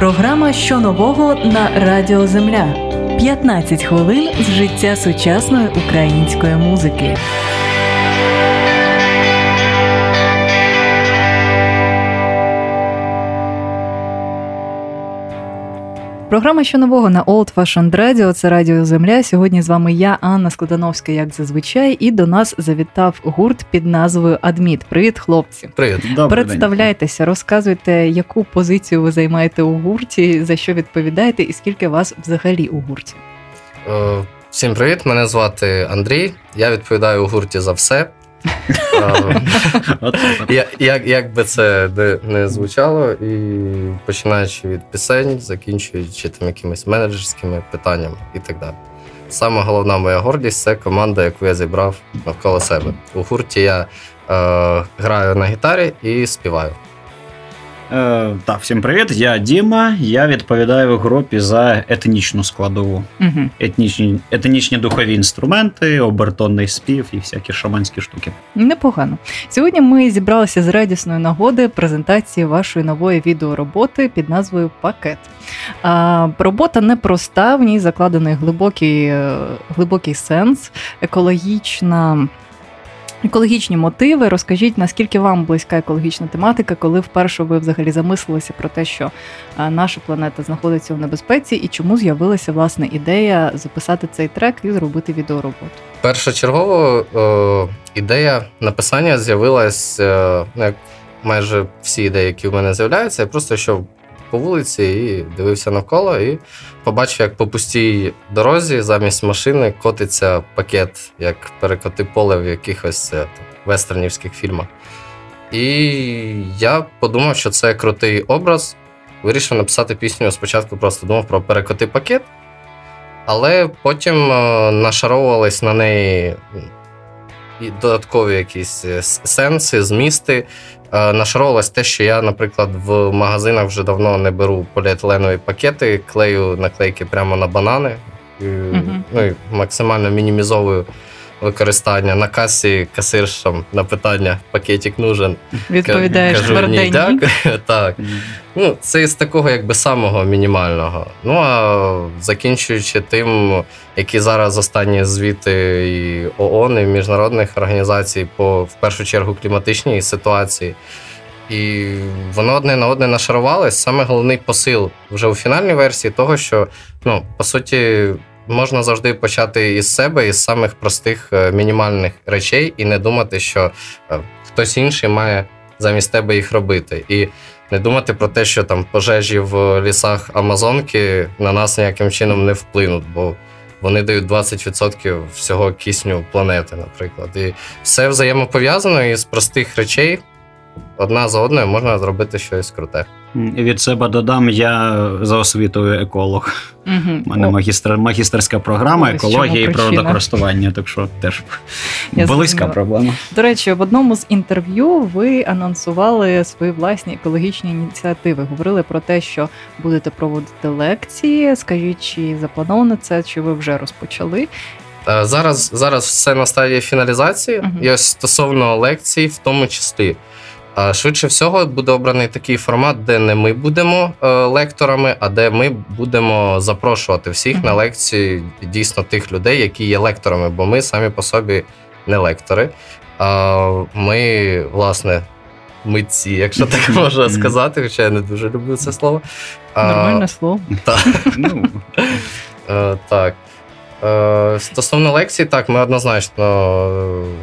Програма що нового на Радіо Земля. 15 хвилин з життя сучасної української музики. Програма що нового на Old Fashioned Radio, Це Радіо Земля. Сьогодні з вами я, Анна Складановська, як зазвичай, і до нас завітав гурт під назвою Адміт. Привіт, хлопці. Привіт. Добрий Представляйтеся, розказуйте, яку позицію ви займаєте у гурті, за що відповідаєте, і скільки вас взагалі у гурті. Е, Всім привіт, мене звати Андрій. Я відповідаю у гурті за все. Як, би це не звучало, і починаючи від пісень, закінчуючи там якимись менеджерськими питаннями і так далі. Саме головна моя гордість це команда, яку я зібрав навколо себе. У гурті я е, граю на гітарі і співаю. Е, так, всім привіт. Я Діма. Я відповідаю в групі за етнічну складову. Угу. Етнічні, етнічні духові інструменти, обертонний спів і всякі шаманські штуки. Непогано. Сьогодні ми зібралися з радісної нагоди презентації вашої нової відеороботи під назвою Пакет. А, робота непроста, в ній закладений глибокий, е, глибокий сенс, екологічна. Екологічні мотиви. Розкажіть, наскільки вам близька екологічна тематика, коли вперше ви взагалі замислилися про те, що наша планета знаходиться в небезпеці, і чому з'явилася власне ідея записати цей трек і зробити відеороботу? Першочергово е, ідея написання з'явилась, е, ну, як майже всі ідеї, які в мене з'являються, я просто йшов по вулиці і дивився навколо, і побачив, як по пустій дорозі замість машини котиться пакет, як перекоти поле в якихось е, там, вестернівських фільмах. І я подумав, що це крутий образ. Вирішив написати пісню. Спочатку просто думав про перекоти пакет. Але потім е, нашаровувались на неї і додаткові якісь е, сенси, змісти. Е, те, що я, наприклад, в магазинах вже давно не беру поліетиленові пакети, клею наклейки прямо на банани. І, Мгм. Ну і максимально мінімізовую використання на касі касиршам на питання пакетик нужен. Відповідаєш Кажу, ні, дякую. Так. Ну, це із такого якби самого мінімального. Ну а закінчуючи тим, які зараз останні звіти і ООН, і міжнародних організацій по в першу чергу кліматичній ситуації. І воно одне на одне нашарувалось. Саме головний посил вже у фінальній версії того, що ну, по суті, можна завжди почати із себе, із самих простих е, мінімальних речей, і не думати, що е, хтось інший має замість тебе їх робити. І не думати про те, що там пожежі в лісах Амазонки на нас ніяким чином не вплинуть, бо вони дають 20% всього кисню планети, наприклад. І все взаємопов'язано і з простих речей одна за одною можна зробити щось круте. Від себе додам, я за освітою еколог. Мгм. У мене О, магістр, магістерська програма екологія і природокористування, так що теж Я близька зрозуміла. проблема. До речі, в одному з інтерв'ю ви анонсували свої власні екологічні ініціативи. Говорили про те, що будете проводити лекції. Скажіть, чи заплановано це, чи ви вже розпочали? Е, Зараз, зараз все на стадії фіналізації. Мгм. І ось стосовно лекцій, в тому числі. Е, Швидше всього буде обраний такий формат, де не ми будемо е, лекторами, а де ми будемо запрошувати всіх на лекції дійсно тих людей, які є лекторами, бо ми самі по собі не лектори. А Ми, власне, митці, якщо так можна сказати, хоча я не дуже люблю це слово. Нормальне слово. Так. Е, Стосовно лекцій, так, ми однозначно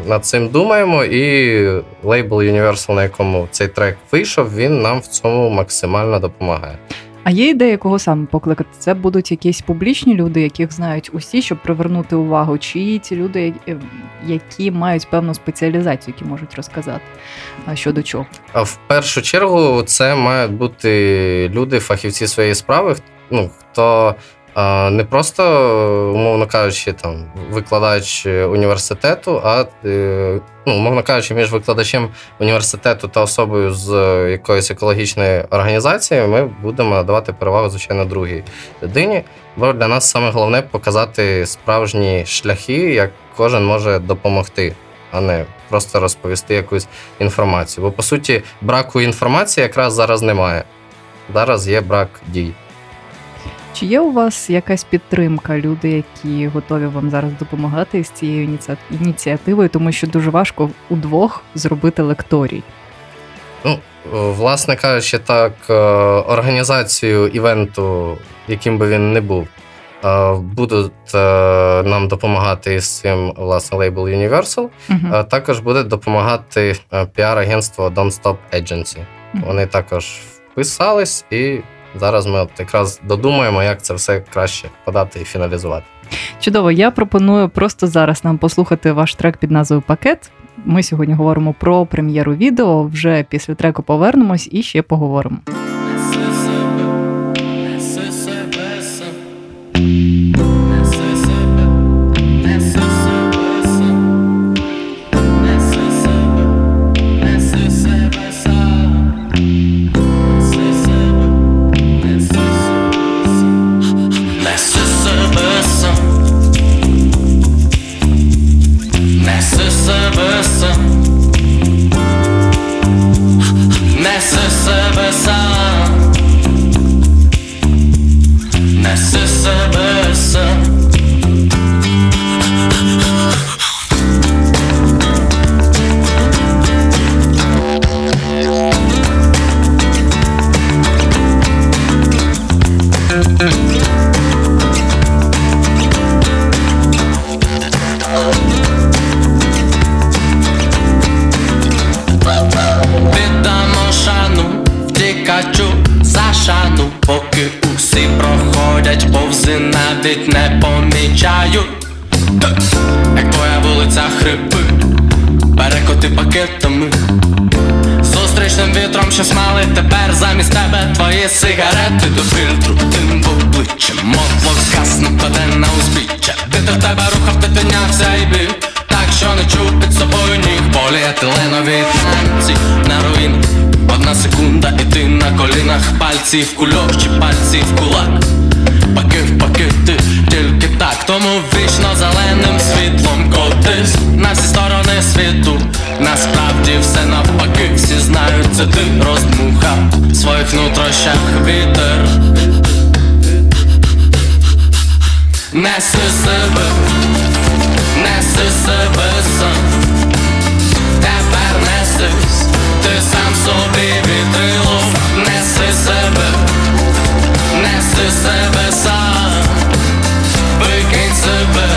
е, над цим думаємо, і лейбл Universal, на якому цей трек вийшов, він нам в цьому максимально допомагає. А є ідея, кого саме покликати? Це будуть якісь публічні люди, яких знають усі, щоб привернути увагу, чи ті люди, е, які мають певну спеціалізацію, які можуть розказати щодо чого. В першу чергу це мають бути люди, фахівці своєї справи, ну, хто не просто, умовно кажучи, там викладач університету, а е, ну, умовно кажучи, між викладачем університету та особою з е, якоїсь екологічної організації, ми будемо надавати перевагу, звичайно, другій людині. Бо для нас саме головне показати справжні шляхи, як кожен може допомогти, а не просто розповісти якусь інформацію. Бо по суті, браку інформації якраз зараз немає. зараз є брак дій. Чи є у вас якась підтримка, люди, які готові вам зараз допомагати з цією ініціативою, тому що дуже важко удвох зробити лекторій? Ну, власне кажучи, так, е, організацію івенту, яким би він не був, е, будуть е, нам допомагати з цим власне лейбл Universal. uh Також буде допомагати піар-агентство Don't Stop Agency. uh Вони також вписались і Зараз ми от якраз додумаємо, як це все краще подати і фіналізувати. Чудово, я пропоную просто зараз нам послухати ваш трек під назвою Пакет. Ми сьогодні говоримо про прем'єру відео. Вже після треку повернемось і ще поговоримо. Насправді все навпаки, всі знають, це ти роздмухав своїх нутрощах вітер. Неси себе, неси себе сам, тепер несись, ти сам собі вітрило, неси себе, неси себе сам, викинь себе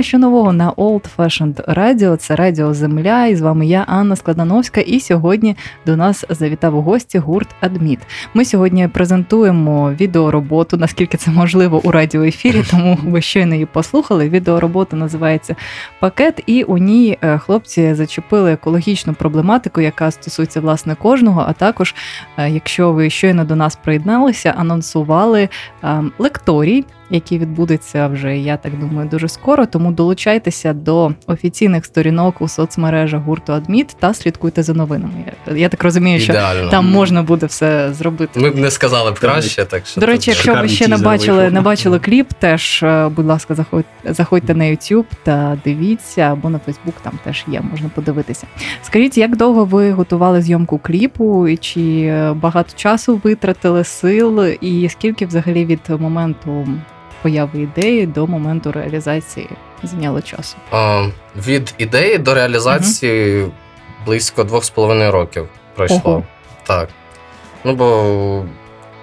Програма що нового на Old Fashioned Radio, це Радіо Земля. І з вами я, Анна Складановська. І сьогодні до нас завітав у гості гурт Адміт. Ми сьогодні презентуємо відеороботу, наскільки це можливо у радіоефірі, тому ви щойно її послухали. Відеоробота називається Пакет, і у ній е, хлопці зачепили екологічну проблематику, яка стосується власне кожного. А також, е, якщо ви щойно до нас приєдналися, анонсували ем, лекторій який відбудеться вже, я так думаю, дуже скоро. Тому долучайтеся до офіційних сторінок у соцмережах гурту Адміт та слідкуйте за новинами. Я так розумію, що Ідеально. там можна буде все зробити. Ми б не сказали б краще, так що до речі, якщо ви ще не бачили, не бачили кліп, теж е, будь ласка, заходьте, заходьте на YouTube та дивіться, або на Facebook там теж є, можна подивитися. Скажіть, як довго ви готували зйомку кліпу, і чи е, багато часу витратили сил, і скільки взагалі від моменту появи ідеї до моменту реалізації зайняло часу? А, Від ідеї до реалізації угу. близько двох з половиною років пройшло. Ого. Так. Ну, бо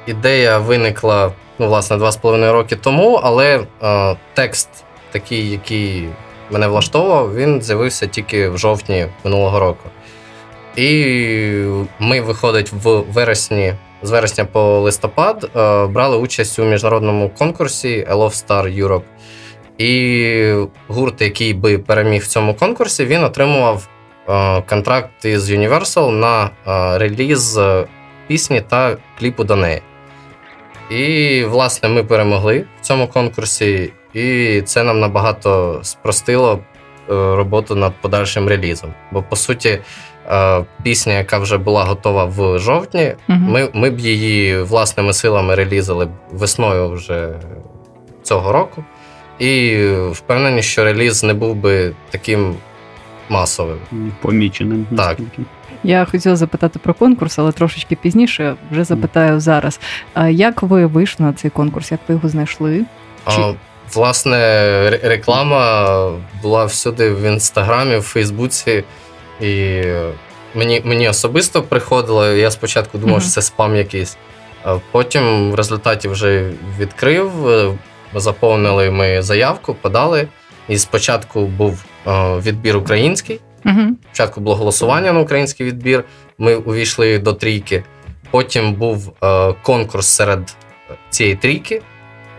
ідея виникла, ну, власне, два з половиною роки тому, але е, текст, такий, який мене влаштовував, він з'явився тільки в жовтні минулого року. І ми, виходить, в вересні, з вересня по листопад, е, брали участь у міжнародному конкурсі Love Star Europe. І гурт, який би переміг в цьому конкурсі, він отримував е, контракт із Universal на е, реліз пісні та кліпу до неї. І, власне, ми перемогли в цьому конкурсі, і це нам набагато спростило роботу над подальшим релізом. Бо, по суті, пісня, яка вже була готова в жовтні, Мгм. ми, ми б її власними силами релізали весною вже цього року. І впевнені, що реліз не був би таким масовим. Поміченим. Так. Я хотіла запитати про конкурс, але трошечки пізніше вже запитаю зараз. Як ви вийшли на цей конкурс? Як ви його знайшли? Чи- А, власне, реклама була всюди в інстаграмі, в Фейсбуці, і мені, мені особисто приходило. Я спочатку думав, Мгм. що це спам якийсь. А потім в результаті вже відкрив, е, заповнили ми заявку, подали. І спочатку був е, відбір український. Угу. Спочатку було голосування на український відбір. Ми увійшли до трійки. Потім був е, конкурс серед цієї трійки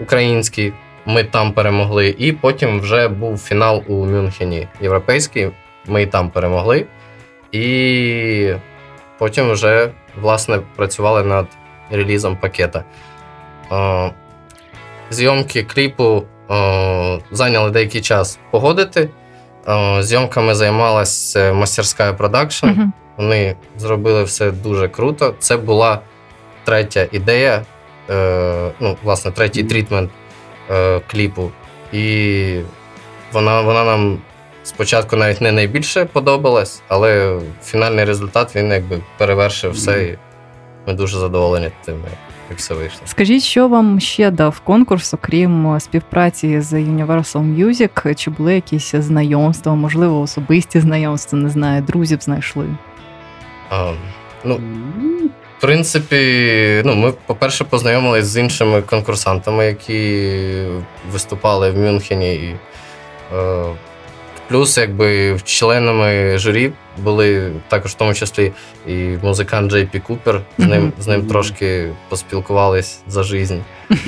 український. Ми там перемогли. І потім вже був фінал у Мюнхені європейський. Ми і там перемогли. І потім вже власне працювали над релізом пакета. Е, зйомки кліпу е, зайняли деякий час погодити. Е, Зйомками займалася мастерська продакшн. Вони зробили все дуже круто. Це була третя ідея, ну, власне, третій трітмент кліпу. І вона, вона нам спочатку навіть не найбільше подобалась, але фінальний результат він якби перевершив все. І ми дуже задоволені тим, як, все вийшло. Скажіть, що вам ще дав конкурс, окрім е, співпраці з Universal Music? Чи були якісь знайомства, можливо, особисті знайомства, не знаю, друзів знайшли? А, ну, В принципі, ну, ми, по-перше, познайомились з іншими конкурсантами, які виступали в Мюнхені. І, е, плюс, якби членами журі були також в тому числі і музикант Джей Пі Купер. З ним, з ним трошки поспілкувались за жизнь.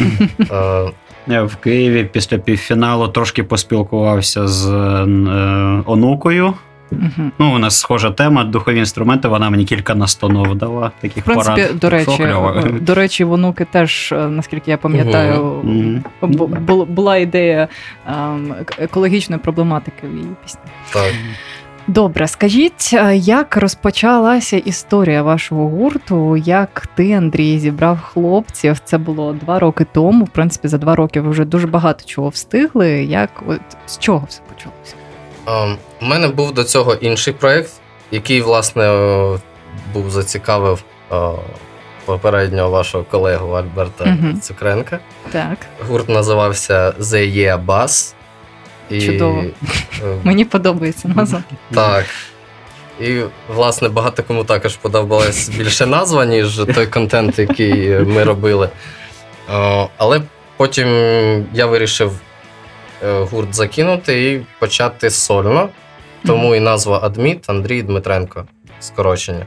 Е, Я в Києві після півфіналу трошки поспілкувався з е, онукою. Мгм. Ну, у нас схожа тема, духові інструменти, вона мені кілька настановок дала, таких В принципі, порад. до речі, е, до речі, в онуки теж, е, наскільки я пам'ятаю, бу- бу- була ідея ем, екологічної проблематики в її пісні. так. Добре, скажіть, е, як розпочалася історія вашого гурту? Як ти, Андрій, зібрав хлопців? Це було два роки тому. В принципі, за два роки ви вже дуже багато чого встигли. Як от з чого все почалося? У мене був до цього інший проєкт, який, власне, е, був зацікавив е, попереднього вашого колегу Альберта Мгм. Цукренка. Так, Гурт називався The Yeah Bass. І, Чудово. е, мені подобається назва. Так. І, власне, багато кому також подобалась більше назва, ніж той контент, який ми робили. Але потім я вирішив гурт закинути і почати сольно. Тому і назва Адміт Андрій Дмитренко. Скорочення.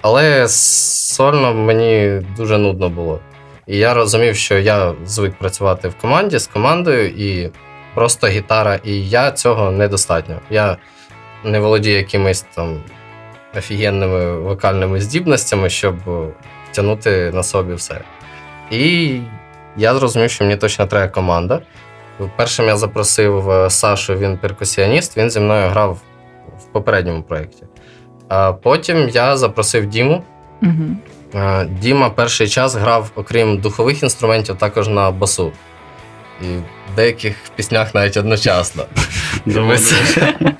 Але сольно мені дуже нудно було. І я розумів, що я звик працювати в команді з командою, і просто гітара, і я цього недостатньо. Я не володію якимись там офігенними вокальними здібностями, щоб тягнути на собі все. І я зрозумів, що мені точно треба команда. Першим я запросив е, Сашу, він перкусіоніст, він зі мною грав в попередньому проєкті. А потім я запросив Діму. Угу. Діма перший час грав, окрім духових інструментів, також на басу. І в деяких піснях навіть одночасно.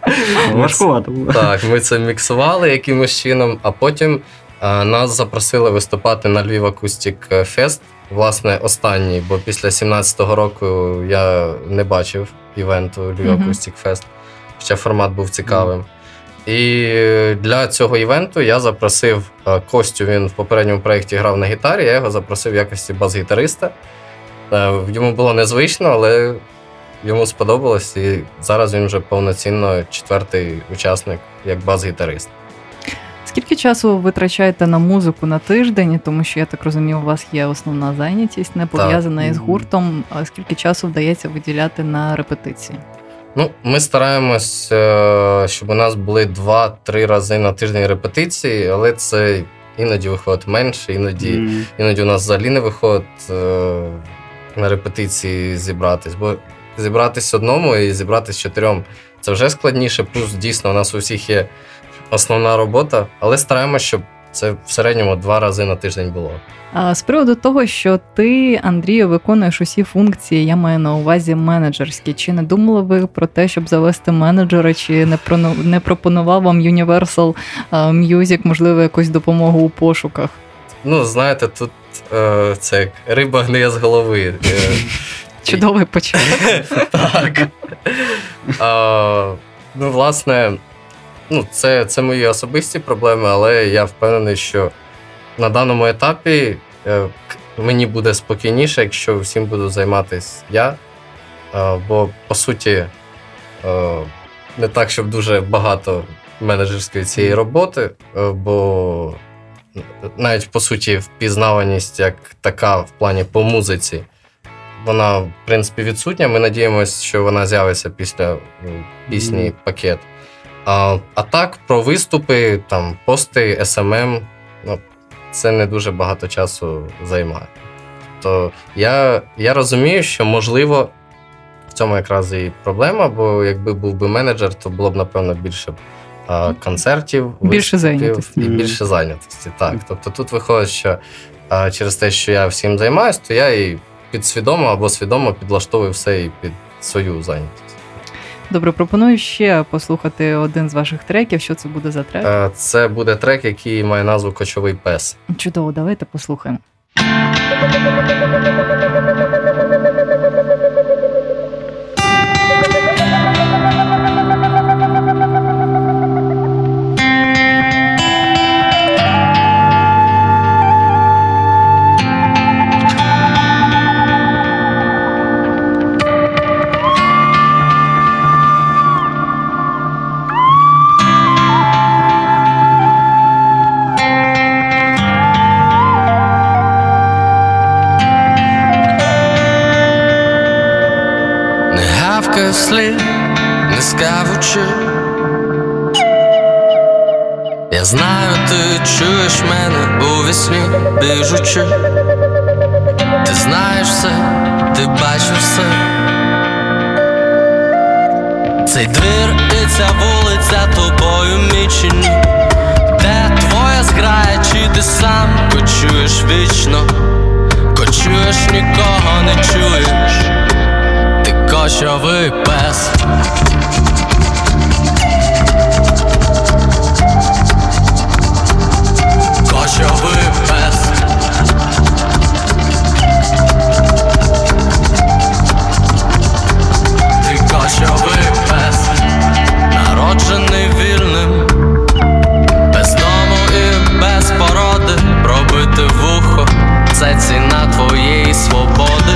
Важкувато було. Так, ми це міксували якимось чином, а потім е, нас запросили виступати на Львів Acoustic Fest. Власне, останній, бо після 17-го року я не бачив івенту Львів. Acoustic Fest. Хоча формат був цікавим. І для цього івенту я запросив е, Костю. Він в попередньому проєкті грав на гітарі. Я його запросив в якості бас-гітариста. Е, Йому було незвично, але йому сподобалось. І зараз він вже повноцінно четвертий учасник як бас-гітарист. Скільки часу ви витрачаєте на музику на тиждень, тому що я так розумію, у вас є основна зайнятість, не пов'язана із гуртом. А скільки часу вдається виділяти на репетиції? Ну, ми стараємось, е, щоб у нас були два-три рази на тиждень репетиції, але це іноді виходить менше, іноді М. іноді у нас взагалі не виходить е, на репетиції зібратись. Бо зібратись одному і зібратись чотирьом це вже складніше. Плюс дійсно у нас у всіх є основна робота, але стараємось, щоб це в середньому два рази на тиждень було. А з приводу того, що ти, Андрію, виконуєш усі функції, я маю на увазі менеджерські. Чи не думали ви про те, щоб завести менеджера, чи не прону- не пропонував вам Universal Music, можливо, якусь допомогу у пошуках? Ну, знаєте, тут е, це як риба гниє з голови. Е, Чудовий початок. Так. Ну, власне, ну, це, це мої особисті проблеми, але я впевнений, що на даному етапі е, мені буде спокійніше, якщо всім буду займатися я. Бо, по суті, е, не так, щоб дуже багато менеджерської цієї роботи, е, бо навіть по суті впізнаваність як така в плані по музиці вона, в принципі, відсутня. Ми надіємося, що вона з'явиться після пісні пакет. А, а так, про виступи, там, пости, SMM, ну, це не дуже багато часу займає. То я, я розумію, що можливо в цьому якраз і проблема, бо якби був би менеджер, то було б, напевно, більше а, концертів, Більше зайнятості. І більше зайнятості. Так. Тобто тут виходить, що а, через те, що я всім займаюся, то я і підсвідомо або свідомо підлаштовую все і під свою зайнятість. Добре, пропоную ще послухати один з ваших треків. Що це буде за трек? Е, Це буде трек, який має назву Кочовий пес. Чудово, давайте послухаємо. Вісні біжучи. Ти знаєш все, ти бачиш все. Цей двір і ця вулиця тобою мічені. Де твоя зграя, чи ти сам кочуєш вічно, кочуєш, нікого не чуєш ти кочовий пес. Кочовий пес. Ти кочовий пес, народжений вільним, без дому і без породи, пробити вухо, це ціна твоєї свободи.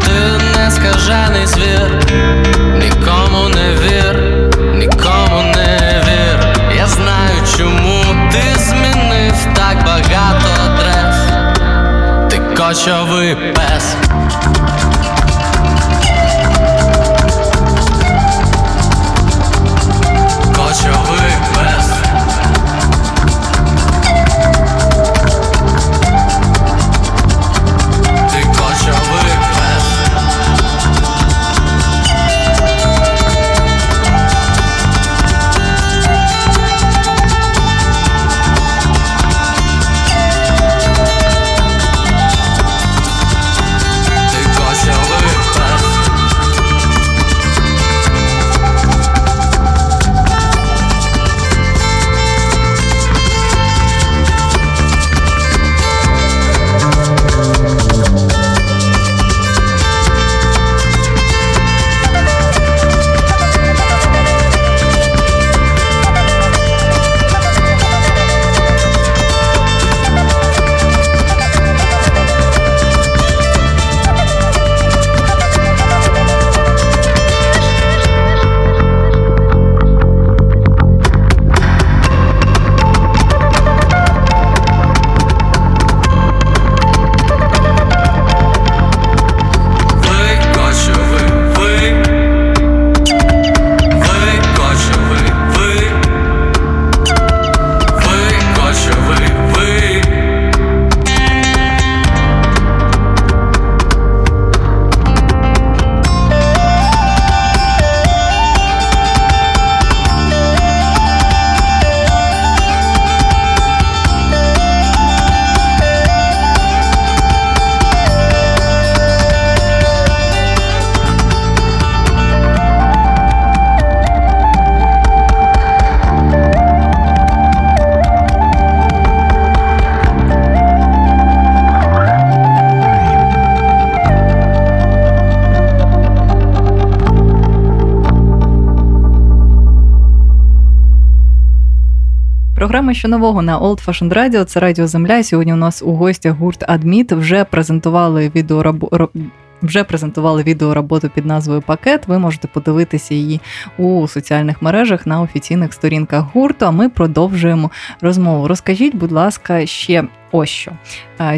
Ти не скажений звір, Ти ви пес. Програма що нового на Old Fashioned Radio, Це Радіо Земля. Сьогодні у нас у гостях гурт Адміт вже презентували відеорабо... Вже презентували відеороботу під назвою Пакет. Ви можете подивитися її у соціальних мережах на офіційних сторінках гурту. А ми продовжуємо розмову. Розкажіть, будь ласка, ще ось що.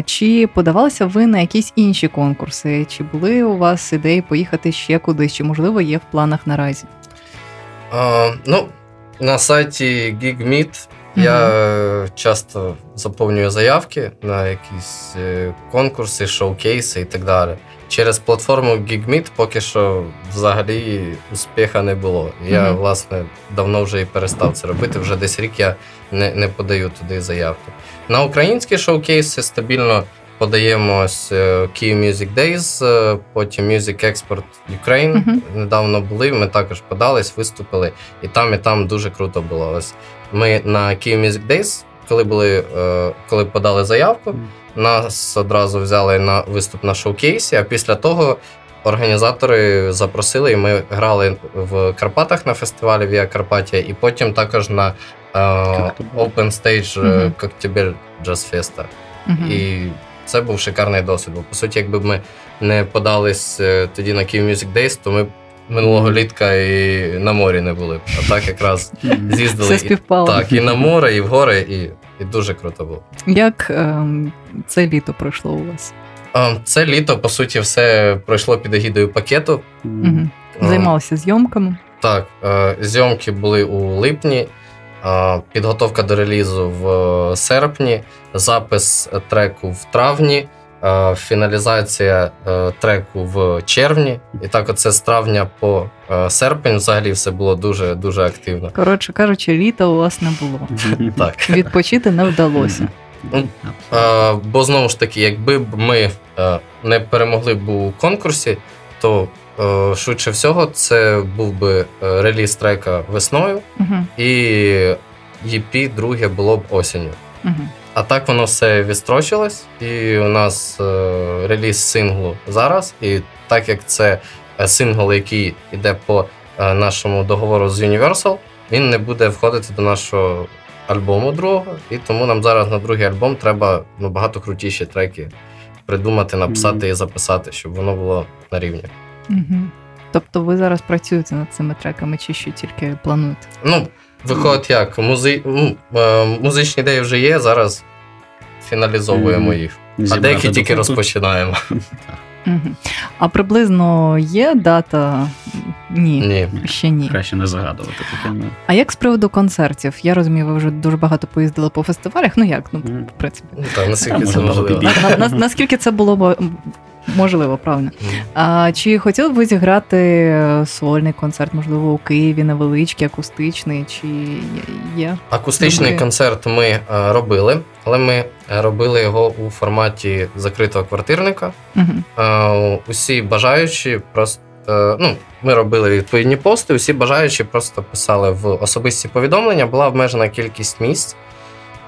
Чи подавалися ви на якісь інші конкурси? Чи були у вас ідеї поїхати ще кудись? Чи можливо є в планах наразі? А, Ну, на сайті GigMeet я часто заповнюю заявки на якісь е, конкурси, шоукейси і так далі. Через платформу GigMeet поки що взагалі успіха не було. Я, mm-hmm. власне, давно вже і перестав це робити. Вже десь рік я не не подаю туди заявки. На українські шоукейси стабільно подаємось е, Kyiv Music Days, е, потім Music Export Ukraine. Mm-hmm. Недавно були. Ми також подались, виступили, і там, і там дуже круто було. Ось ми на Kyiv Music Days, коли були, е, коли подали заявку, нас одразу взяли на виступ на шоукейсі. А після того організатори запросили, і ми грали в Карпатах на фестивалі Віа Карпатія, і потім також на Open Stage Коктебель Jazz Festa. І це був шикарний досвід. Бо по суті, якби ми не подались е, тоді на Kyiv Music Days, то ми минулого літка і на морі не були. А так якраз з'їздили Все співпало. так, і на море, і в гори, і і дуже круто було. Як ем, це літо пройшло у вас? Це літо, по суті, все пройшло під егідою пакету. Угу. Займалися зйомками. Так, е, зйомки були у липні. Підготовка до релізу в серпні, запис треку в травні, фіналізація е, треку в червні. І так, оце з травня по е, серпень взагалі все було дуже дуже активно. Коротше кажучи, літа у вас не було. Так. Відпочити не вдалося. Бо знову ж таки, якби ми е, не перемогли б у конкурсі, то Е, швидше всього, це був би е, реліз трека весною, і EP друге було б осінню. А так воно все відстрочилось, і у нас е, реліз синглу зараз. І так як це сингл, який йде по нашому договору з Universal, він не буде входити до нашого альбому другого, і тому нам зараз на другий альбом треба ну, багато крутіші треки придумати, написати mm-hmm. і записати, щоб воно було на рівні. Угу. Тобто ви зараз працюєте над цими треками, чи що тільки плануєте? Ну, виходить як, музи... Е, музичні ідеї вже є, зараз фіналізовуємо їх. А деякі тільки розпочинаємо. А приблизно є дата? Ні, ні. ще ні. Краще не загадувати. А як з приводу концертів? Я розумію, ви вже дуже багато поїздили по фестивалях. Ну як? Ну, в принципі. Ну, так, наскільки це можливо. На, на, наскільки це було Можливо, правильно. А Чи хотіли б ви зіграти сольний концерт, можливо, у Києві, невеличкий, акустичний? Чи є? Акустичний Добре. концерт ми е, робили, але ми е, робили його у форматі закритого квартирника. Угу. Усі бажаючі просто. Ну, Ми робили відповідні пости, усі бажаючі просто писали в особисті повідомлення, була обмежена кількість місць.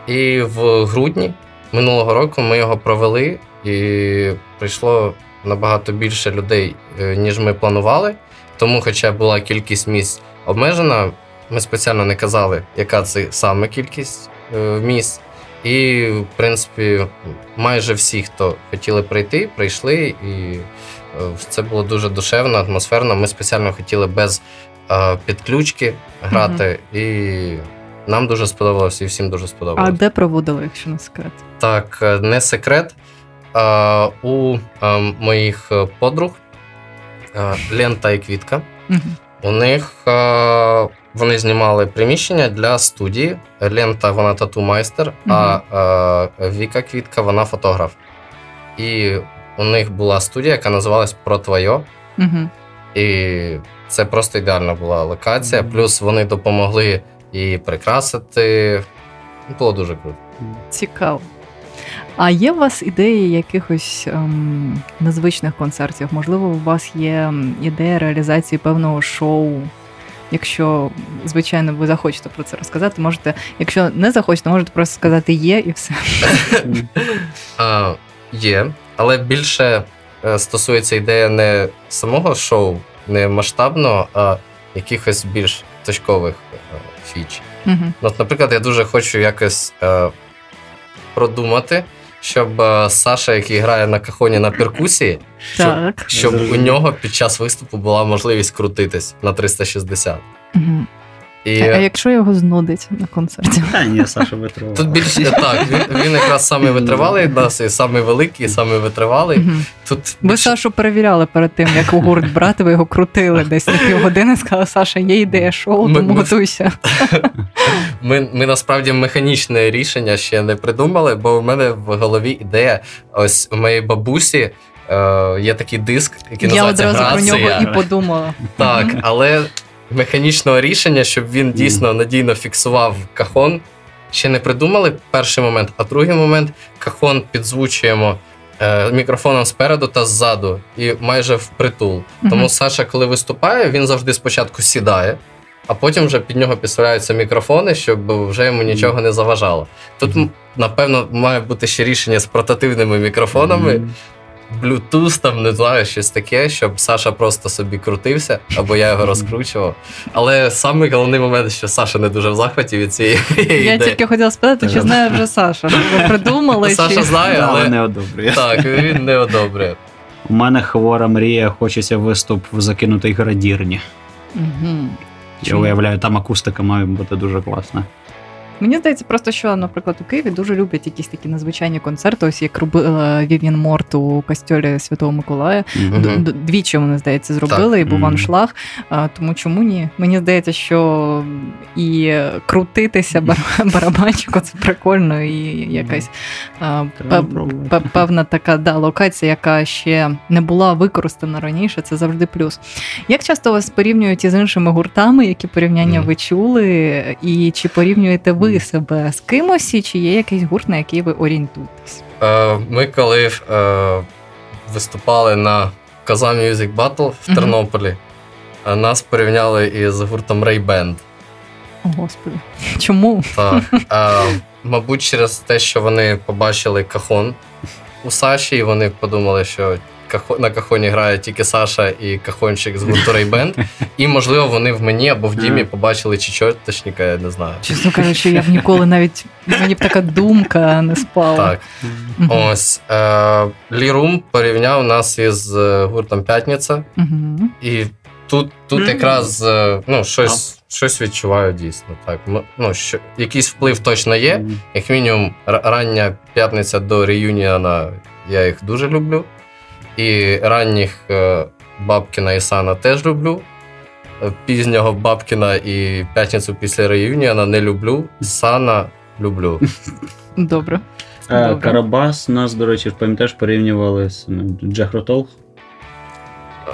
І в грудні минулого року ми його провели і прийшло набагато більше людей, е, ніж ми планували. Тому, хоча була кількість місць обмежена, ми спеціально не казали, яка це саме кількість е, місць. І, в принципі, майже всі, хто хотіли прийти, прийшли, і е, це було дуже душевно, атмосферно. Ми спеціально хотіли без підключки грати, mm-hmm. і нам дуже сподобалося, і всім дуже сподобалося. А де проводили, якщо не секрет? Так, не секрет у моїх подруг Лента і Квітка. У них вони знімали приміщення для студії. Лента вона тату-майстер, а Віка Квітка вона фотограф. І у них була студія, яка називалась Про Твоє. І це просто ідеальна була локація. Плюс вони допомогли і прикрасити. Було дуже круто. Цікаво. А є у вас ідеї якихось ем, незвичних концертів? Можливо, у вас є ідея реалізації певного шоу? Якщо, звичайно, ви захочете про це розказати, можете, якщо не захочете, можете просто сказати є і все. Є, але більше е, стосується ідея не самого шоу, не масштабного, а якихось більш точкових е, фіч. Наприклад, я дуже хочу якось е, продумати, щоб е, Саша, який грає на кахоні на перкусії, щоб, Так. щоб у нього під час виступу була можливість крутитись на 360. Мгм. І А а якщо його знудить на концерті? Та ні, Саша витривав. тут більше так, він, він якраз самий витривалий нас, і самий великий, і самий витривалий. Мгм. Тут Ви більше- Сашу перевіряли перед тим, як у гурт брати, ви його крутили десь на півгодини, сказали, Саша, є ідея шоу, Ми- тому ми- готуйся. Ми, ми насправді механічне рішення ще не придумали, бо в мене в голові ідея. Ось у моєї бабусі е, є такий диск, який Я називається одразу про нього і подумала. Так, але механічного рішення, щоб він дійсно надійно фіксував кахон, ще не придумали перший момент, а другий момент кахон підзвучуємо е, мікрофоном спереду та ззаду, і майже впритул. Мгм. Тому Саша, коли виступає, він завжди спочатку сідає, а потім вже під нього підставляються мікрофони, щоб вже йому нічого не заважало. Тут, напевно, має бути ще рішення з портативними мікрофонами. Мгм. Bluetooth, там не знаю, щось таке, щоб Саша просто собі крутився, або я його розкручував. Але самий головний момент, що Саша не дуже в захваті від цієї Я ідеї. тільки хотіла спитати, чи знає вже Саша, ви придумали. Саша чи... знає, Да, але не одобрює. так, він не одобрює. У мене хвора мрія, хочеться виступ в закинутій градірні. Мгм. Я уявляю, там акустика має бути дуже класна. Мені здається, просто що, наприклад, у Києві дуже люблять якісь такі надзвичайні концерти, ось як робила Вів'ян Морт у костьолі Святого Миколая. Д- Двічі вони, здається, зробили, і був аншлаг. А, тому чому ні? Мені здається, що і крутитися бар- барабанчику це прикольно, і якась певна така да, локація, яка ще не була використана раніше, це завжди плюс. Як часто вас порівнюють із іншими гуртами, які порівняння ви чули, і чи порівнюєте ви себе з кимось, чи є якийсь гурт, на який ви орієнтуєтесь? Е, Ми коли е, виступали на Каза Music Battle в Тернополі, е, нас порівняли із гуртом Ray Band. О, Господи, чому? Так. Мабуть, через те, що вони побачили кахон у Саші, і вони подумали, що на кахоні грає тільки Саша і кахончик з гурту Ray І, можливо, вони в мені або в Дімі побачили чечоточника, я не знаю. Чесно кажучи, я б ніколи навіть мені б така думка не спала. Так. Ось. Е, Лірум порівняв нас із е, гуртом П'ятниця. Мгм. І тут, тут якраз е, ну, щось, щось відчуваю дійсно. Так. Ну, що, якийсь вплив точно є. Як мінімум, рання п'ятниця до реюніона я їх дуже люблю. І ранніх е, Бабкіна і Сана теж люблю. Е, Пізнього Бабкіна і п'ятницю після реюніона не люблю. Сана люблю. Добре. Е, Добре. Карабас нас, до речі, пам'ятаєш, порівнювали з ну, Jethro Tull.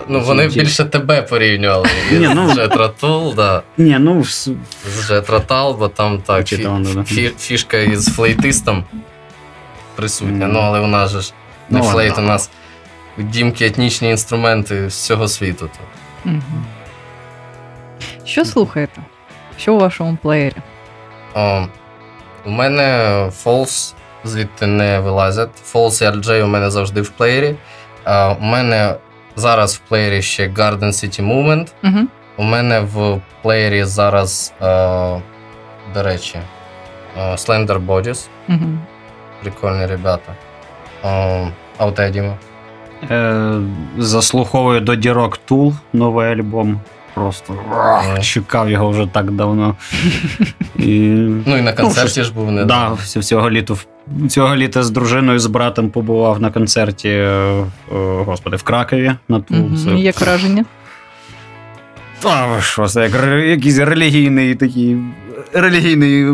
Ну, вони більше тебе порівнювали. Ні, ну- З Jethro Tull, да. Ні, ну З Jethro Tull, бо там так. Фі- да. фі- фішка із флейтистом присутня. Мгм. Ну, але у нас же ж не Ну, флейт, у нас у дімки етнічні інструменти з цього світу. то. Мгм. Що слухаєте? Що у вашому плеєрі? О, у мене Falls звідти не вилазять. Falls і RJ у мене завжди в плеєрі. А, у мене зараз в плеєрі ще Garden City Movement. Угу. У мене в плеєрі зараз, е, до речі, е, Slender Bodies. Угу. Прикольні ребята. Е, а у тебе, Діма? е, заслуховую до Дірок Тул новий альбом. Просто Мгм. чекав його вже так давно. І... Ну і на концерті щось- ж був не Да, всі- цього літа цього літа з дружиною, з братом побував на концерті е, е, господи, в Кракові на Тул. Угу. Це- Як враження? Та що, це як якийсь релігійний такий релігійний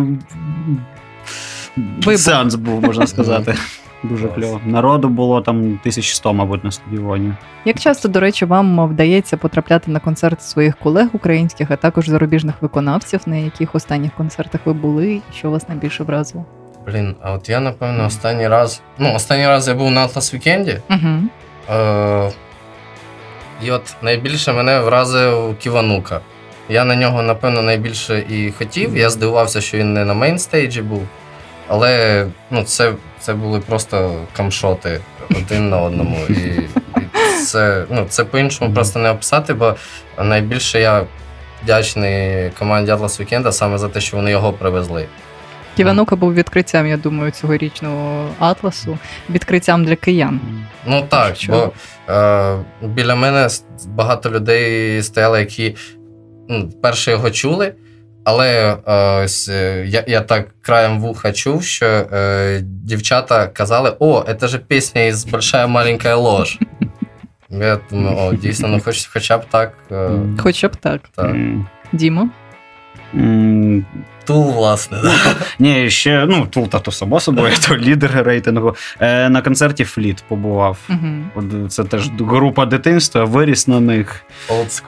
Вибух. сеанс був, можна сказати. Дуже кльово. Народу було там 1100, мабуть, на стадіоні. Як часто, до речі, вам вдається потрапляти на концерти своїх колег українських, а також зарубіжних виконавців, на яких останніх концертах ви були, і що вас найбільше вразило? Блін, а от я, напевно, останній раз. Ну, останній раз я був на Atlas Вікенді. Угу. Е, і от найбільше мене вразив Ківанука. Я на нього, напевно, найбільше і хотів. Я здивувався, що він не на mainstage і був. Але ну, це, це були просто cumshot и один на одному. І, і це, ну, це по-іншому просто не описати, бо найбільше я вдячний команді Atlas Weekend саме за те, що вони його привезли. Ківанука був відкриттям, я думаю, цьогорічного атласу, відкриттям для киян. Ну так, Що? бо е, біля мене багато людей стояли, які ну, вперше його чули, але е, ось, е, я, я так краєм вуха чув, що е, дівчата казали: о, це ж пісня із Большая маленька ложь. Я думаю, о, дійсно, ну хоч, хоча б так. Е, Хоча б так. так. Дімо. Тул, власне. Да. Ні, ще, ну, Тул та то само собою, то лідер рейтингу. Е, на концерті Фліт побував. Угу. Це теж група дитинства, виріс на них.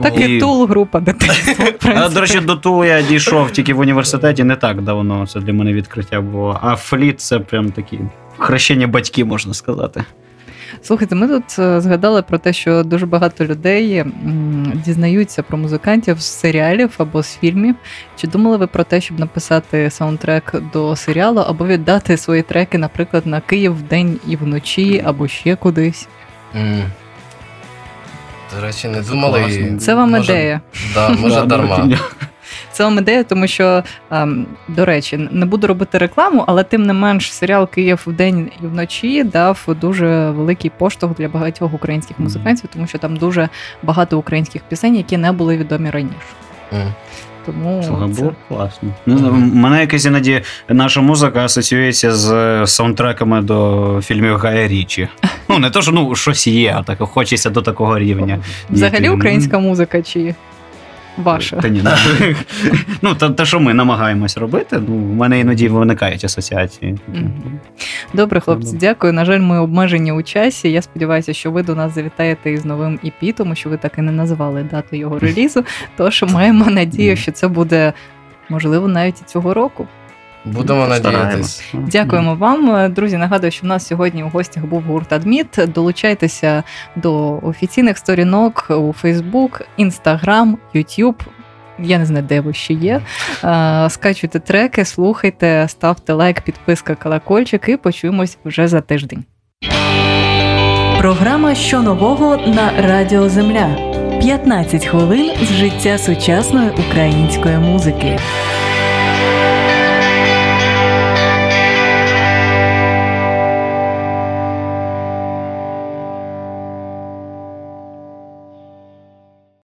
Так і І- тул група дитинства. А, до речі, до Тул я дійшов тільки в університеті не так давно. Це для мене відкриття було. А Фліт це прям такі хрещення батьки, можна сказати. Слухайте, ми тут е, згадали про те, що дуже багато людей дізнаються про музикантів з серіалів або з фільмів. Чи думали ви про те, щоб написати саундтрек до серіалу, або віддати свої треки, наприклад, на Київ вдень і вночі, або ще кудись? М. До речі, не думали. класно. Це вам може, ідея. Да, може дарма. Це вам ідея, тому що, ем, до речі, не буду робити рекламу, але тим не менш серіал Київ вдень і вночі дав дуже великий поштовх для багатьох українських музикантів, тому що там дуже багато українських пісень, які не були відомі раніше. Тому Слухай, це... було класно. Не знаю, мене якось іноді наша музика асоціюється з саундтреками до фільмів Гая Річі. Ну, не то, що ну, щось є, а так хочеться до такого рівня. взагалі українська музика чи ваша? Та ні, ну, ну те, те, що ми намагаємось робити, ну, в мене іноді виникають асоціації. Добре, хлопці, Ну. дякую. На жаль, ми обмежені у часі. Я сподіваюся, що ви до нас завітаєте із новим EP, тому що ви так і не назвали дату його релізу. Тож маємо надію, що це буде можливо навіть і цього року. Будемо. Стараємось. Дякуємо вам, друзі. Нагадую, що в нас сьогодні у гостях був гурт Адміт. Долучайтеся до офіційних сторінок у Facebook, Instagram, YouTube. Я не знаю, де ви ще є. Скачуйте треки, слухайте, ставте лайк, підписка, колокольчик і почуємось вже за тиждень. Програма Що нового на Радіо Земля. 15 хвилин з життя сучасної української музики.